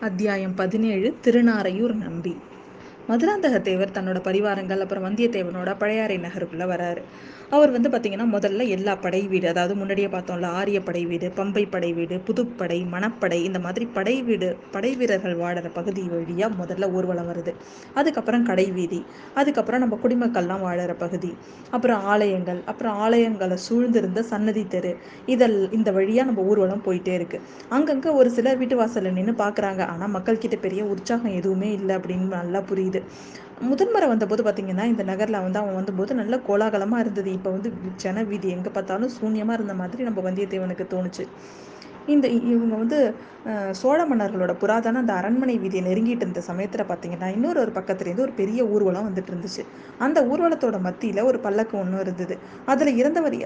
அத்தியாயம் பதினேழு திருநாரையூர் நம்பி. மதுராந்தக தேவர் தன்னோட பரிவாரங்கள் அப்புறம் வந்தியத்தேவனோட பழையாறை நகருக்குள்ளே வராரு. அவர் வந்து பார்த்திங்கன்னா முதல்ல எல்லா படை வீடு அதாவது முன்னாடியே பார்த்தோம்ல ஆரிய படை வீடு பம்பை படை வீடு புதுப்படை மணப்படை இந்த மாதிரி படை வீடு படை வீரர்கள் வாடுற பகுதி வழியாக முதல்ல ஊர்வலம் வருது. அதுக்கப்புறம் கடை வீதி அதுக்கப்புறம் நம்ம குடிமக்கள்லாம் வாழற பகுதி அப்புறம் ஆலயங்கள் அப்புறம் ஆலயங்களை சூழ்ந்திருந்த சன்னதி தெரு இதல் இந்த வழியாக நம்ம ஊர்வலம் போயிட்டே இருக்கு. அங்கங்கே ஒரு சிலர் வீட்டு வாசலில் நின்று பார்க்குறாங்க ஆனால் மக்கள்கிட்ட பெரிய உற்சாகம் எதுவுமே இல்லை அப்படின்னு நல்லா புரியுது. முதன்முறை வந்தபோது பார்த்தீங்கன்னா இந்த நகரில் வந்து அவன் வந்தபோது நல்ல கோலாகலமாக இருந்தது. இப்போ வந்து ஜன வீதி எங்கே பார்த்தாலும் சூன்யமாக இருந்த மாதிரி நம்ம வந்தியத்தேவனுக்கு தோணுச்சு. இந்த இவங்க வந்து சோழ மன்னர்களோட புராதன அந்த அரண்மனை வீதியை நெருங்கிட்டு இருந்த சமயத்தில் பார்த்தீங்கன்னா இன்னொரு ஒரு பக்கத்துலேருந்து ஒரு பெரிய ஊர்வலம் வந்துட்டு இருந்துச்சு. அந்த ஊர்வலத்தோட மத்தியில் ஒரு பல்லக்கு ஒன்று இருந்தது. அதில் இருந்தவர்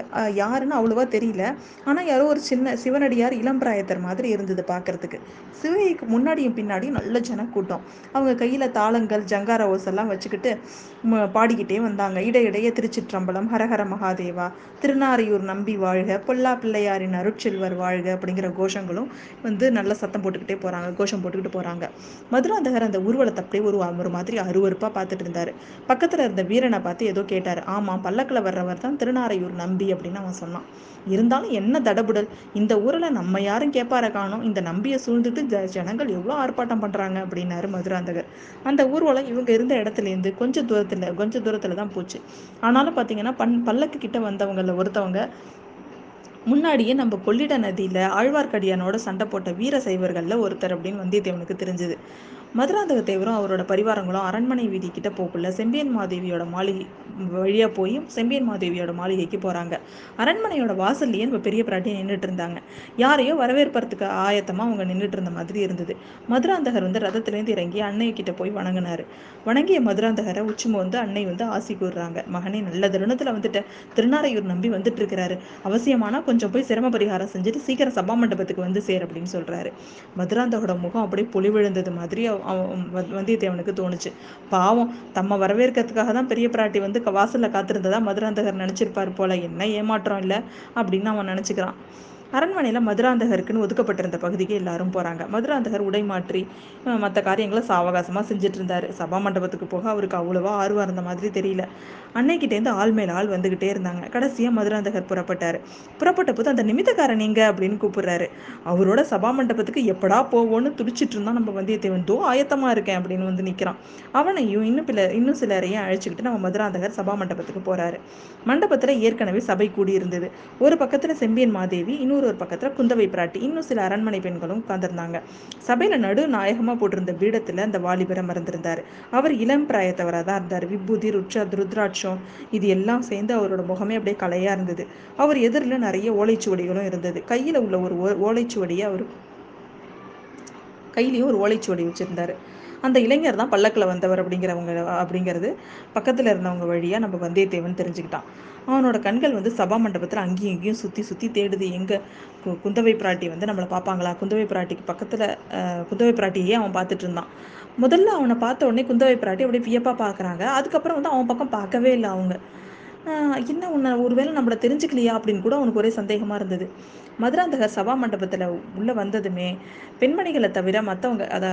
யாருன்னு அவ்வளோவா தெரியல. ஆனால் யாரோ ஒரு சின்ன சிவனடியார் இளம்பிராயத்தர் மாதிரி இருந்தது பார்க்கறதுக்கு சிவகைக்கு முன்னாடியும் பின்னாடியும் நல்ல ஜனக்கூட்டம். அவங்க கையில் தாளங்கள் ஜங்கார ஓசெல்லாம் வச்சுக்கிட்டு பாடிக்கிட்டே வந்தாங்க. இடையிடையே திருச்சிற்றம்பலம் ஹரஹர மகாதேவா திருநாரையூர் நம்பி வாழ்க பொல்லா பிள்ளையாரின் அருட்செல்வர் வாழ்க அப்படிங்கிற கோஷங்களும் வந்து நல்ல சத்தம் போட்டுக்கிட்டே போகிறாங்க கோஷம் போட்டுக்கிட்டு போகிறாங்க மதுராந்தகர் அந்த ஊர்வலத்தை அப்படியே ஒரு ஒரு மாதிரி அருவறுப்பாக பார்த்துட்டு இருந்தார். பக்கத்தில் இருந்த வீரனை பார்த்து ஏதோ கேட்டார். ஆமாம் பல்லக்கில் வர்றவர் தான் திருநாரையூர் நம்பி அப்படின்னு அவன் சொன்னான். இருந்தாலும் என்ன தடபுடல்? இந்த ஊரில் நம்ம யாரும் கேட்பார காணும். இந்த நம்பியை சூழ்ந்துட்டு ஜனங்கள் எவ்வளோ ஆர்ப்பாட்டம் பண்ணுறாங்க அப்படின்னாரு மதுராந்தகர். அந்த ஊர்வலம் இவங்க இருந்த இடத்துலேருந்து கொஞ்சம் தூரத்தில் கொஞ்சம் தூரத்தில் தான் போச்சு. ஆனாலும் பார்த்தீங்கன்னா பன் பல்லக்கு கிட்ட வந்தவங்களில் ஒருத்தவங்க முன்னாடியே நம்ம கொள்ளிட நதியில் ஆழ்வார்க்கடியானோட சண்டை போட்ட வீர சைவர்களில் ஒருத்தர் அப்படின்னு வந்தியத்தேவனுக்கு தெரிஞ்சது. மதுராந்தக தேவரும் அவரோட பரிவாரங்களும் அரண்மனை வீதி கிட்ட போக்குள்ள செம்பியன் மாதேவியோட மாளிகை வழியாக போய் செம்பியன் மாதேவியோட மாளிகைக்கு போகிறாங்க அரண்மனையோட வாசல்லையே நம்ம பெரிய பிராட்டி நின்றுட்டு இருந்தாங்க. யாரையோ வரவேற்பறதுக்கு ஆயத்தமாக அவங்க நின்றுட்டு இருந்த மாதிரி இருந்தது. மதுராந்தகர் வந்து ரதத்துலேருந்து இறங்கி அன்னை கிட்ட போய் வணங்கினாரு. வணங்கிய மதுராந்தகரை உச்சிம வந்து அன்னை வந்து ஆசி கூறுறாங்க. மகனே நல்ல தருணத்துல வந்துட்டு. திருநாரையூர் நம்பி வந்துட்டு இருக்கிறாரு அவசியமானா கொஞ்சம் போய் சிரம பரிகாரம் செஞ்சுட்டு சீக்கிரம் சபா மண்டபத்துக்கு வந்து சேர் அப்படின்னு சொல்றாரு. மதுராந்தகோட முகம் அப்படியே பொலிவிழுந்தது மாதிரி வந்தியத்தேவனுக்கு தோணுச்சு. பாவம் தம்ம வரவேற்கிறதுக்காக தான் பெரிய பிராட்டி வந்து வாசலில் காத்திருந்ததா மதுராந்தகர் நினச்சிருப்பார் போல. என்ன ஏமாற்றம் இல்லை? அப்படின்னு அவன் நினச்சிக்கிறான். அரண்மனையில் மதுராந்தகருக்குன்னு ஒதுக்கப்பட்டிருந்த பகுதிக்கு எல்லாரும் போகிறாங்க மதுராந்தகர் உடை மாற்றி மற்ற காரியங்களை சாவகாசமாக செஞ்சுட்டு இருந்தார் சபா மண்டபத்துக்கு போக அவருக்கு அவ்வளோவா ஆர்வம் இருந்த மாதிரி தெரியல. அன்னைக்கிட்டேருந்து ஆள் மேல் ஆள் வந்துக்கிட்டே இருந்தாங்க. கடைசியாக மதுராந்தகர் புறப்பட்டார். புறப்பட்ட போது அந்த நிமித்தக்காரன் எங்க அப்படின்னு கூப்பிடுறாரு. அவரோட சபா மண்டபத்துக்கு எப்படா போவோன்னு துடிச்சிட்டு இருந்தான் நம்ம வந்தியத்தேவன் தோ ஆயத்தமாக இருக்கேன் அப்படின்னு வந்து நிற்கிறான் அவனையும் இன்னும் பில இன்னும் சிலரையும் அழைச்சிக்கிட்டு நம்ம மதுராந்தகர் சபா மண்டபத்துக்கு போகிறாரு மண்டபத்தில் ஏற்கனவே சபை கூடி இருந்தது ஒரு பக்கத்தில் செம்பியன் மாதேவி இன்னொரு இன்னொரு ஒரு பக்கத்தில் குந்தவை பிராட்டி. இன்னும் சில அரண்மனை பெண்களும் உட்கார்ந்துருந்தாங்க. சபையில் நடு நாயகமாக போட்டிருந்த பீடத்தில் அந்த வாலிபரை மறந்திருந்தார். அவர் இளம் பிராயத்தவராக தான் இருந்தார். விபூதி ருட்சா துருத்ராட்சம் இது எல்லாம் சேர்ந்து அவரோட முகமே அப்படியே கலையாக இருந்தது. அவர் எதிரில் நிறைய ஓலைச்சுவடிகளும் இருந்தது. கையில் உள்ள ஒரு ஓலைச்சுவடியை அவர் கையிலையும் ஒரு ஓலைச்சுவடி வச்சுருந்தாரு. அந்த இளைஞர் தான் பல்லக்கில் வந்தவர் அப்படிங்கிறவங்க அப்படிங்கிறது பக்கத்தில் இருந்தவங்க வழியாக நம்ம வந்தியத்தேவன் தெரிஞ்சுக்கிட்டான். அவனோட கண்கள் வந்து சபா மண்டபத்தில் அங்கேயும் இங்கேயும் சுற்றி சுற்றி தேடுது. எங்கே குந்தவை பிராட்டி வந்து நம்மளை பார்ப்பாங்களா? குந்தவை பிராட்டிக்கு பக்கத்தில் குந்தவை பிராட்டியே அவன் பார்த்துட்டு இருந்தான். முதல்ல அவனை பார்த்த உடனே குந்தவை பிராட்டி அப்படியே வியப்பாக பார்க்குறாங்க. அதுக்கப்புறம் வந்து அவன் பக்கம் பார்க்கவே இல்லை அவங்க. என்ன உன்னை ஒருவேளை நம்மளை தெரிஞ்சுக்கலையா அப்படின்னு கூட அவனுக்கு ஒரே சந்தேகமாக இருந்தது. மதுராந்தகர் சபா மண்டபத்தில் உள்ளே வந்ததுமே பெண்மணிகளை தவிர மற்றவங்க அதை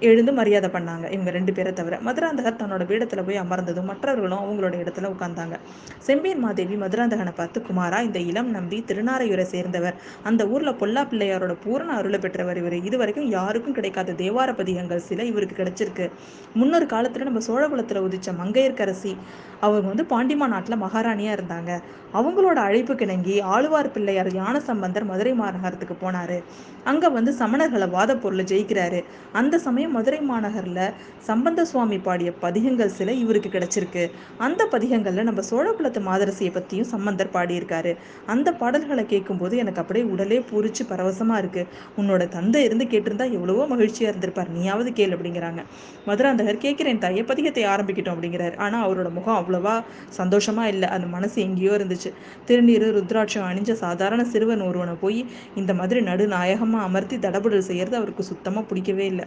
எழுந்து மரியாதை பண்ணாங்க இவங்க ரெண்டு பேரை தவிர. மதுராந்தகர் தன்னோட பீடத்தில் போய் அமர்ந்ததும் மற்றவர்களும் அவங்களோட இடத்துல உட்கார்ந்தாங்க. செம்பியன் மாதேவி மதுராந்தகனை பார்த்து குமாரா இந்த இளம் நம்பி திருநாரையூரை சேர்ந்தவர். அந்த ஊர்ல பொல்லா பிள்ளையாரோட பூரண அருளை பெற்றவர் இவர். இது வரைக்கும் யாருக்கும் கிடைக்காத தேவார பதிகங்கள் சில இவருக்கு கிடைச்சிருக்கு. முன்னொரு காலத்துல நம்ம சோழகுலத்துல உதிச்ச மங்கையர்கரசி அவங்க வந்து பாண்டிமா நாட்டுல மகாராணியா இருந்தாங்க. அவங்களோட அழைப்பு கிணங்கி ஆழ்வார் பிள்ளையார் ஞான சம்பந்தர் மதுரை மாநகரத்துக்கு போனாரு. அங்க வந்து சமணர்களை வாத பொருளை ஜெயிக்கிறாரு. அந்த சமயம் மதுரை மாநகரில் சம்பந்த சுவாமி பாடிய பதிகங்கள் சில இவருக்கு கிடைச்சிருக்கு. அந்த பதிகங்களில் நம்ம சோழகுலத்து மாதரசியை பற்றியும் சம்பந்தர் பாடியிருக்காரு. அந்த பாடல்களை கேட்கும்போது எனக்கு அப்படியே உடலே பூரிச்சு பரவசமாக இருக்குது உன்னோட தந்தை இருந்து கேட்டிருந்தா எவ்வளவோ மகிழ்ச்சியாக இருந்திருப்பார். நீயாவது கேள் அப்படிங்கிறாங்க. மதுராந்தகர் கேட்குறேன் தாயே பதிகத்தை ஆரம்பிக்கிட்டோம் அப்படிங்கிறாரு. ஆனால் அவரோட முகம் அவ்வளவா சந்தோஷமாக இல்லை. அந்த மனசு எங்கேயோ இருந்துச்சு. திருநீர் ருத்ராட்சம் அணிஞ்ச சாதாரண சிறுவன் ஒருவனை போய் இந்த மாதிரி நடுநாயகமாக அமர்த்தி தடபுடல் செய்கிறது அவருக்கு சுத்தமாக பிடிக்கவே இல்லை.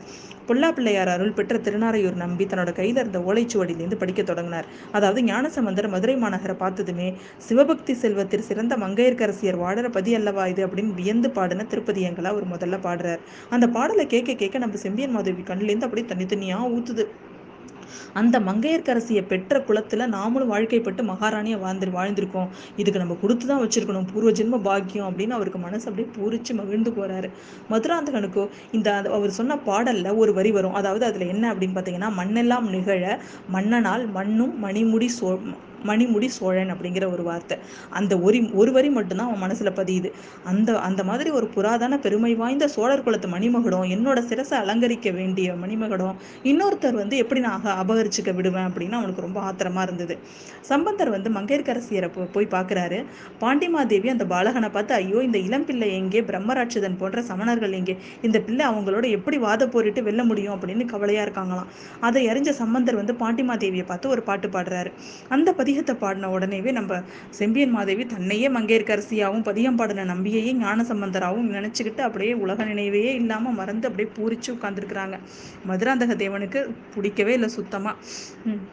பொல்லா பிள்ளையார் அருள் பெற்ற திருநாரையூர் நம்பி தன்னோட கையில இருந்த ஓலைச்சுவடியிலிருந்து படிக்க தொடங்கினார். அதாவது ஞானசம்பந்தர் மதுரை மாநகரை பார்த்ததுமே சிவபக்தி செல்வத்தில் சிறந்த மங்கையர்க்கரசியர் வாழற பதி அல்லவா இது அப்படின்னு வியந்து பாடின திருப்பதியங்களா அவர் முதல்ல பாடுறார். அந்த பாடலை கேட்க கேட்க நம்ம செம்பியன் மாதவி கண்ணிலேருந்து அப்படியே தனித்தனியா ஊத்துது. அந்த மங்கையர்க்கரசியை பெற்ற குலத்துல நாமளும் வாழ்க்கைப்பட்டு மகாராணியை வாழ்ந்து வாழ்ந்திருக்கோம். இதுக்கு நம்ம கொடுத்து தான் வச்சிருக்கணும். பூர்வ ஜென்ம பாக்கியம் அப்படின்னு அவருக்கு மனசு அப்படியே பூரிச்சு மகிழ்ந்து போறாரு. மதுராந்தகனுக்கோ இந்த அந்த அவர் சொன்ன பாடல்ல ஒரு வரி வரும். அதாவது அதுல என்ன அப்படின்னு பார்த்தீங்கன்னா மண்ணெல்லாம் நிகழ மன்னனால் மண்ணும் மணிமுடி சோ மணிமுடி சோழன் அப்படிங்கிற ஒரு வார்த்தை. அந்த ஒரு ஒரு வரி மட்டும்தான் அவன் மனசுல பதியுது. அந்த அந்த மாதிரி ஒரு புராதன பெருமை வாய்ந்த சோழர் குலத்து மணிமகுடம் என்னோட சிரசை அலங்கரிக்க வேண்டிய மணிமகுடம் இன்னொருத்தர் வந்து எப்படி நான் அக- அபகரிச்சுக்க விடுவேன் அப்படின்னு அவனுக்கு ரொம்ப ஆத்திரமா இருந்தது. சம்பந்தர் வந்து மங்கையர்க்கரசியரை போ- போய் பார்க்கறாரு பாண்டிமாதேவி அந்த பாலகனை பார்த்து ஐயோ இந்த இளம் பிள்ளை எங்கே? பிரம்மராட்சதன் போன்ற சமணர்கள் எங்கே? இந்த பிள்ளை அவங்களோட எப்படி வாத போரிட்டு வெல்ல முடியும்? அப்படின்னு கவலையா இருக்காங்களாம். அதை அறிஞ்ச சம்பந்தர் வந்து பாண்டிமாதேவியை பார்த்து ஒரு பாட்டு பாடுறாரு. அந்த பதிகத்தை பாடின உடனேவே நம்ம செம்பியன் மாதேவி தன்னையே மங்கையர்க்கரசியாவும் பதிகம் பாடின நம்பியையே ஞான சம்பந்தராகவும் நினைச்சுக்கிட்டு அப்படியே உலக நினைவையே இல்லாம மறந்து அப்படியே பூரிச்சு உட்காந்துருக்குறாங்க மதுராந்தக தேவனுக்கு பிடிக்கவே இல்லை சுத்தமா. உம்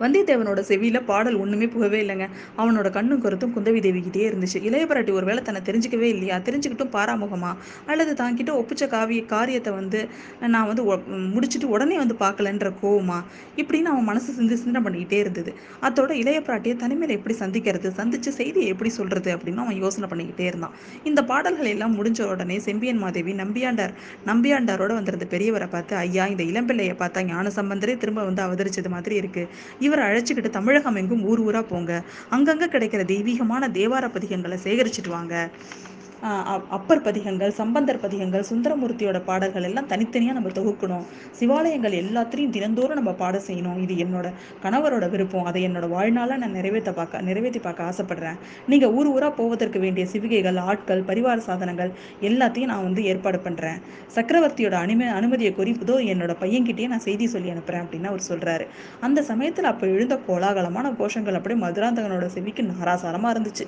வந்தியத்தேவனோட செவியில பாடல் ஒண்ணுமே புகவே இல்லைங்க. அவனோட கண்ணும் கருத்தும் குந்தவி தேவிக்கிட்டே இருந்துச்சு. இளையபிராட்டி ஒருவேளை தன்னை தெரிஞ்சுக்கவே இல்லையா? தெரிஞ்சுக்கிட்டும் பாராமுகமா? அல்லது தான்கிட்ட ஒப்பிச்ச காவிய காரியத்தை வந்து நான் வந்து முடிச்சுட்டு முடிச்சிட்டு உடனே வந்து பார்க்கலன்ற கோவமா? இப்படின்னு அவன் மனசு சிந்து சிந்தனை பண்ணிக்கிட்டே இருந்தது. அதோட இளைய பிராட்டியை தனிமையில எப்படி சந்திக்கிறது? சந்திச்சு செய்தியை எப்படி சொல்றது? அப்படின்னு அவன் யோசனை பண்ணிக்கிட்டே இருந்தான். இந்த பாடல்கள் எல்லாம் முடிஞ்ச உடனே செம்பியன் மாதேவி நம்பியாண்டார் நம்பியாண்டாரோட வந்திருந்த பெரியவரை பார்த்து ஐயா இந்த இளம்பிள்ளையை பார்த்தா ஞான சம்பந்தரே திரும்ப வந்து அவதரிச்சது மாதிரி இருக்கு. இவர் அழைச்சிக்கிட்டு தமிழகம் எங்கும் ஊர் ஊரா போங்க. அங்கங்க கிடைக்கிற தெய்வீகமான தேவார பதிகங்களை சேகரிச்சுட்டு வாங்க. அப்பர் பதிகங்கள் சம்பந்தர் பதிகங்கள் சுந்தரமூர்த்தியோட பாடல்கள் எல்லாம் தனித்தனியாக நம்ம தொகுக்கணும். சிவாலயங்கள் எல்லாத்திலையும் தினந்தோறும் நம்ம பாட செய்யணும். இது என்னோட கணவரோட விருப்பம். அதை என்னோட வாழ்நாளில் நான் நிறைவேற்ற பார்க்க நிறைவேற்றி பார்க்க ஆசைப்படுறேன். நீங்கள் ஊர் ஊராக போவதற்கு வேண்டிய சிவிகைகள் ஆட்கள் பரிவார சாதனங்கள் எல்லாத்தையும் நான் வந்து ஏற்பாடு பண்ணுறேன் சக்கரவர்த்தியோட அனுமதி அனுமதியை குறிப்பதோ இதோ என்னோட பையன்கிட்டயே நான் செய்தி சொல்லி அனுப்புகிறேன் அப்படின்னு அவர் சொல்கிறாரு அந்த சமயத்தில் அப்போ எழுந்த கோலாகலமான கோஷங்கள் அப்படியே மதுராந்தகனோட செவிக்கு நாராசாரமாக இருந்துச்சு.